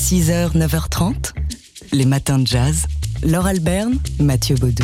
6h, 9h30, les matins de jazz. Laure Alberne, Mathieu Baudou.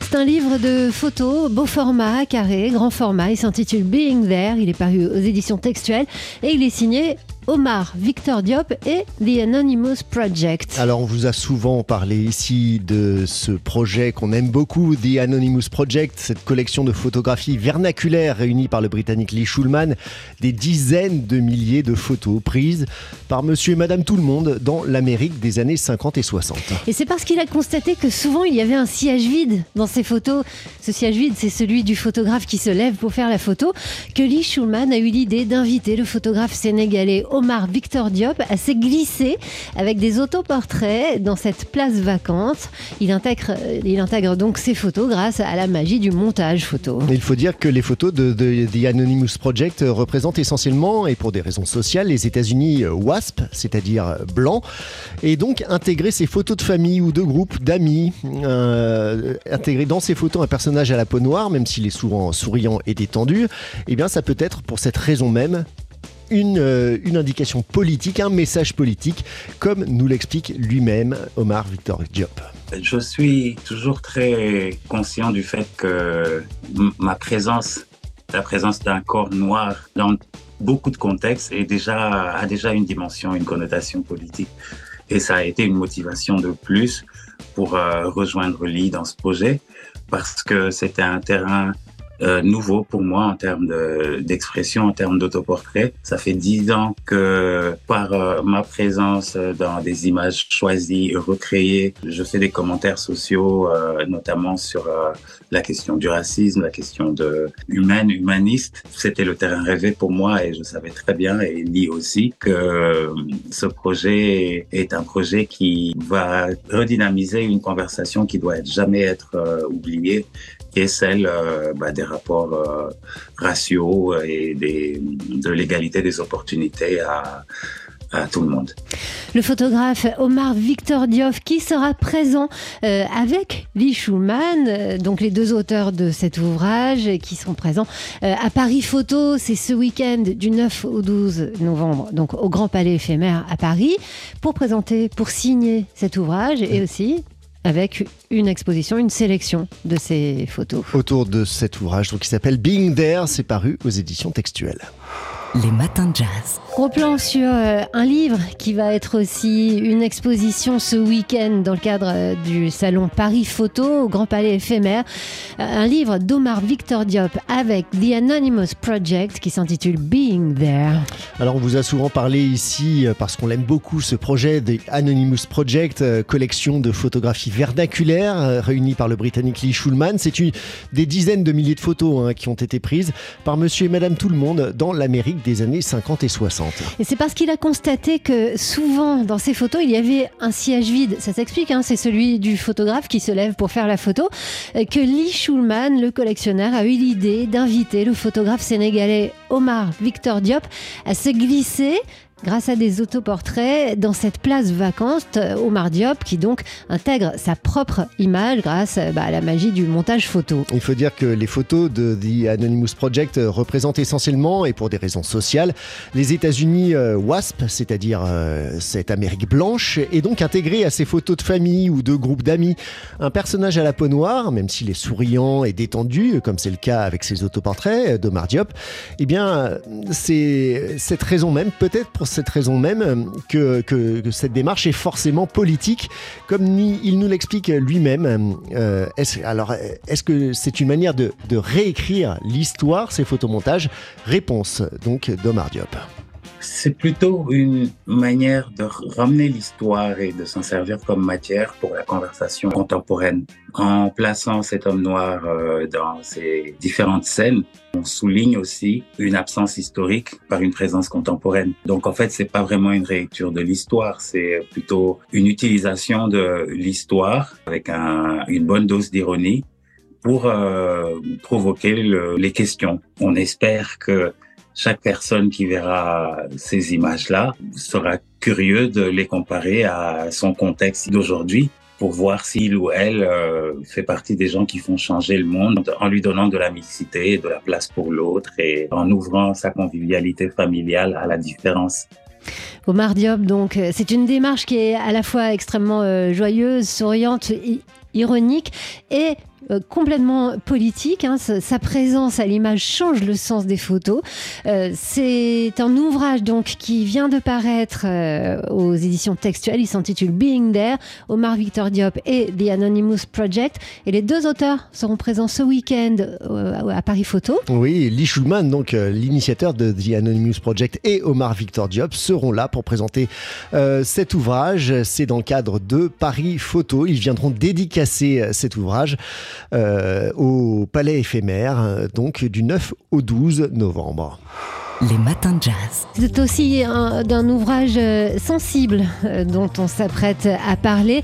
C'est un livre de photos, beau format, carré, grand format. Il s'intitule Being There. Il est paru aux éditions textuelles et il est signé Omar, Victor Diop et The Anonymous Project. Alors, on vous a souvent parlé ici de ce projet qu'on aime beaucoup, The Anonymous Project, cette collection de photographies vernaculaires réunies par le Britannique Lee Schulman, des dizaines de milliers de photos prises par monsieur et madame tout le monde dans l'Amérique des années 50 et 60. Et c'est parce qu'il a constaté que souvent il y avait un sillage vide dans ces photos. Ce sillage vide, c'est celui du photographe qui se lève pour faire la photo, que Lee Schulman a eu l'idée d'inviter le photographe sénégalais Omar Victor Diop s'est glissé avec des autoportraits dans cette place vacante. Il intègre, il intègre donc ces photos grâce à la magie du montage photo. Il faut dire que les photos de, The Anonymous Project représentent essentiellement, et pour des raisons sociales, les États-Unis WASP, c'est-à-dire blancs, et donc intégrer ces photos de famille ou de groupe, d'amis, euh, intégrer dans ces photos un personnage à la peau noire, même s'il est souvent souriant et détendu, eh bien ça peut être pour cette raison même une, euh, une, indication politique, un message politique, comme nous l'explique lui-même Omar Victor Diop. Je suis toujours très conscient du fait que ma présence, la présence d'un corps noir dans beaucoup de contextes est déjà, a déjà une dimension, une connotation politique. Et ça a été une motivation de plus pour euh, rejoindre Lee dans ce projet parce que c'était un terrain euh, nouveau pour moi en termes d'expression, en termes d'autoportrait. Ça fait dix ans que par euh, ma présence dans des images choisies, recréées, je fais des commentaires sociaux, euh, notamment sur euh, la question du racisme, la question de humaine, humaniste. C'était le terrain rêvé pour moi et je savais très bien et dit aussi que ce projet est un projet qui va redynamiser une conversation qui doit jamais être oubliée qui est celle bah, des rapports euh, raciaux et des, de l'égalité des opportunités à, à tout le monde. Le photographe Omar Victor Diouf qui sera présent euh, avec Lee Schulman, euh, donc les deux auteurs de cet ouvrage qui sont présents euh, à Paris Photo, c'est ce week-end du 9 au 12 novembre, donc au Grand Palais éphémère à Paris, pour présenter, pour signer cet ouvrage et aussi avec une exposition, une sélection de ces photos. Autour de cet ouvrage donc, qui s'appelle Being There, c'est paru aux éditions textuelles. Les matins de jazz. Gros plan sur euh, un livre qui va être aussi une exposition ce week-end dans le cadre euh, du salon Paris Photo au Grand Palais éphémère. Euh, un livre d'Omar Victor Diop avec The Anonymous Project qui s'intitule Being There. Alors on vous a souvent parlé ici parce qu'on l'aime beaucoup ce projet The Anonymous Project, collection de photographies vernaculaires réunies par le Britannique Lee Schulman. C'est une des dizaines de milliers de photos hein, qui ont été prises par Monsieur et Madame tout le monde dans l'Amérique des années 50 et 60. Et c'est parce qu'il a constaté que souvent dans ces photos, il y avait un siège vide. Ça s'explique, hein, c'est celui du photographe qui se lève pour faire la photo. Euh, que Lee Schulman, le collectionneur, a eu l'idée d'inviter le photographe sénégalais Omar Victor Diop à se glisser grâce à des autoportraits dans cette place vacante Omar Diop qui donc intègre sa propre image grâce bah, à la magie du montage photo. Il faut dire que les photos de The Anonymous Project représentent essentiellement et pour des raisons sociales les États-Unis euh, WASP, c'est-à-dire euh, cette Amérique blanche et donc intégré à ces photos de famille ou de groupes d'amis un personnage à la peau noire, même s'il est souriant et détendu comme c'est le cas avec ses autoportraits d'Omar Diop, eh bien c'est cette raison même peut-être pour cette raison même que, que, cette démarche est forcément politique, comme il nous l'explique lui-même. Euh, est alors, est-ce que c'est une manière de, de réécrire l'histoire, ces photomontages? Réponse donc d'Omar Diop. C'est plutôt une manière de ramener l'histoire et de s'en servir comme matière pour la conversation contemporaine. En plaçant cet homme noir euh, dans ces différentes scènes, on souligne aussi une absence historique par une présence contemporaine. Donc en fait, c'est pas vraiment une réécriture de l'histoire, c'est plutôt une utilisation de l'histoire avec un, une bonne dose d'ironie pour euh, provoquer le, les questions. On espère que chaque personne qui verra ces images-là sera curieux de les comparer à son contexte d'aujourd'hui pour voir s'il ou elle euh, fait partie des gens qui font changer le monde en lui donnant de la mixité, de la place pour l'autre et en ouvrant sa convivialité familiale à la différence. Omar Diop, donc, c'est une démarche qui est à la fois extrêmement euh, joyeuse, souriante, ironique et euh, complètement politique. Hein. Sa, présence à l'image change le sens des photos. Euh, c'est un ouvrage donc qui vient de paraître euh, aux éditions textuelles. Il s'intitule Being There, Omar Victor Diop et The Anonymous Project. Et les deux auteurs seront présents ce week-end à Paris Photo. Oui, Lee Schulman, donc l'initiateur de The Anonymous Project et Omar Victor Diop seront là pour présenter cet ouvrage. C'est dans le cadre de Paris Photo. Ils viendront dédicacer cet ouvrage. Euh, au Palais éphémère, euh, donc du 9 au 12 novembre. Les matins de jazz. C'est aussi d'un ouvrage euh, sensible euh, dont on s'apprête à parler.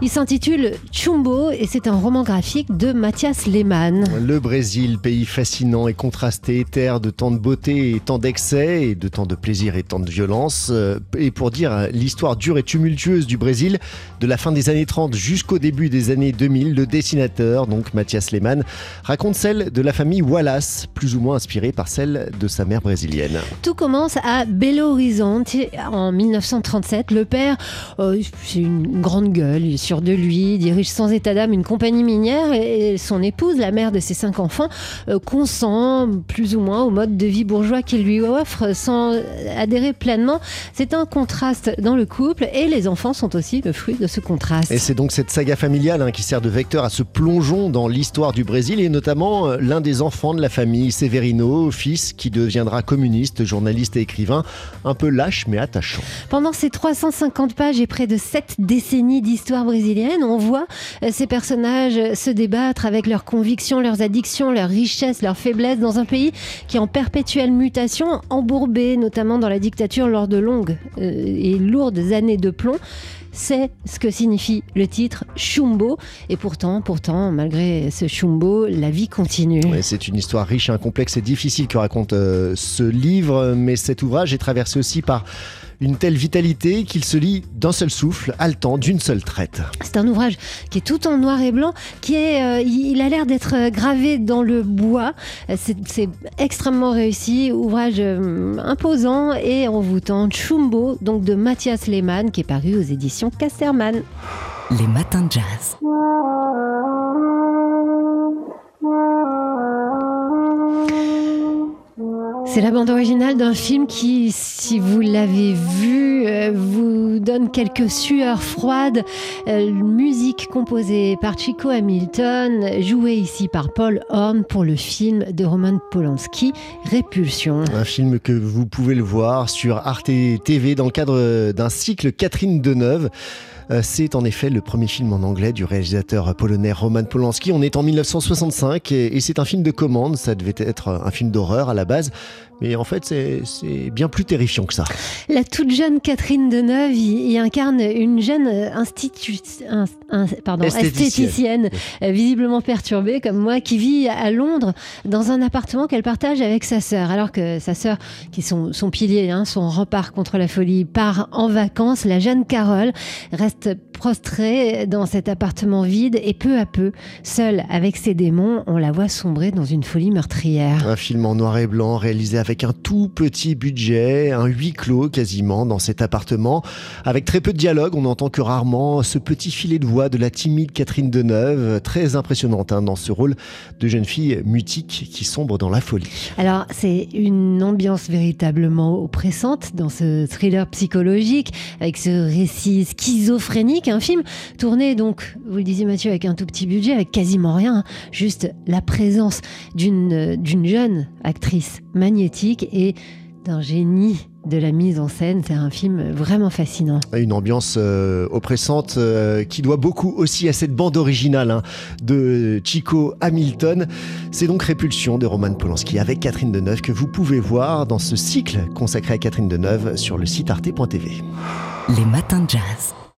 Il s'intitule Chumbo et c'est un roman graphique de Mathias Lehmann. Le Brésil, pays fascinant et contrasté, terre de tant de beauté et tant d'excès, et de tant de plaisir et tant de violence. Euh, et pour dire l'histoire dure et tumultueuse du Brésil, de la fin des années 30 jusqu'au début des années 2000, le dessinateur, donc Mathias Lehmann, raconte celle de la famille Wallace, plus ou moins inspirée par celle de sa mère brésilienne. Tout commence à Belo Horizonte en 1937. Le père, euh, c'est une grande gueule, il est sûr de lui, dirige sans état d'âme une compagnie minière et son épouse, la mère de ses cinq enfants, euh, consent plus ou moins au mode de vie bourgeois qu'il lui offre sans adhérer pleinement. C'est un contraste dans le couple et les enfants sont aussi le fruit de ce contraste. Et c'est donc cette saga familiale hein, qui sert de vecteur à ce plongeon dans l'histoire du Brésil et notamment euh, l'un des enfants de la famille, Severino, fils qui deviendra communiste journaliste et écrivain, un peu lâche mais attachant. Pendant ces 350 pages et près de 7 décennies d'histoire brésilienne, on voit euh, ces personnages se débattre avec leurs convictions, leurs addictions, leurs richesses, leurs faiblesses dans un pays qui est en perpétuelle mutation, embourbé notamment dans la dictature lors de longues euh, et lourdes années de plomb. C'est ce que signifie le titre Chumbo. Et pourtant, pourtant, malgré ce Chumbo, la vie continue. c'est une histoire riche, complexe et difficile que raconte euh, ce livre. Mais cet ouvrage est traversé aussi par une telle vitalité qu'il se lit d'un seul souffle, haletant, d'une seule traite. C'est un ouvrage qui est tout en noir et blanc, qui est, euh, il a l'air d'être euh, gravé dans le bois. C'est extrêmement réussi, ouvrage euh, imposant et envoûtant. Chumbo, donc de Mathias Lehmann, qui est paru aux éditions Casterman. Les matins de jazz. C'est la bande originale d'un film qui, si vous l'avez vu, euh, vous donne quelques sueurs froides. Euh, musique composée par Chico Hamilton, jouée ici par Paul Horn pour le film de Roman Polanski, Répulsion. Un film que vous pouvez le voir sur Arte TV dans le cadre d'un cycle Catherine Deneuve. Euh, c'est en effet le premier film en anglais du réalisateur polonais Roman Polanski. On est en 1965 et, c'est un film de commande. Ça devait être un film d'horreur à la base. Mais en fait, c'est bien plus terrifiant que ça. La toute jeune Catherine Deneuve y, incarne une jeune institu pardon, esthéticienne, euh, visiblement perturbée comme moi, qui vit à Londres dans un appartement qu'elle partage avec sa sœur. Alors que sa sœur, qui est son, son pilier, hein, son rempart contre la folie, part en vacances, la jeune Carole reste prostrée dans cet appartement vide et peu à peu, seule avec ses démons, on la voit sombrer dans une folie meurtrière. Un film en noir et blanc réalisé avec un tout petit budget, un huis clos quasiment dans cet appartement, avec très peu de dialogue, on n'entend que rarement ce petit filet de voix de la timide Catherine Deneuve, très impressionnante hein, dans ce rôle de jeune fille mutique qui sombre dans la folie. Alors c'est une ambiance véritablement oppressante dans ce thriller psychologique, avec ce récit schizophrénique un film tourné donc, vous le disiez Mathieu, avec un tout petit budget, avec quasiment rien, juste la présence d'une d'une jeune actrice magnétique et d'un génie de la mise en scène. C'est un film vraiment fascinant. Une ambiance euh, oppressante euh, qui doit beaucoup aussi à cette bande originale hein, de Chico Hamilton. C'est donc Répulsion de Roman Polanski avec Catherine Deneuve que vous pouvez voir dans ce cycle consacré à Catherine Deneuve sur le site arte.tv. Les matins de jazz.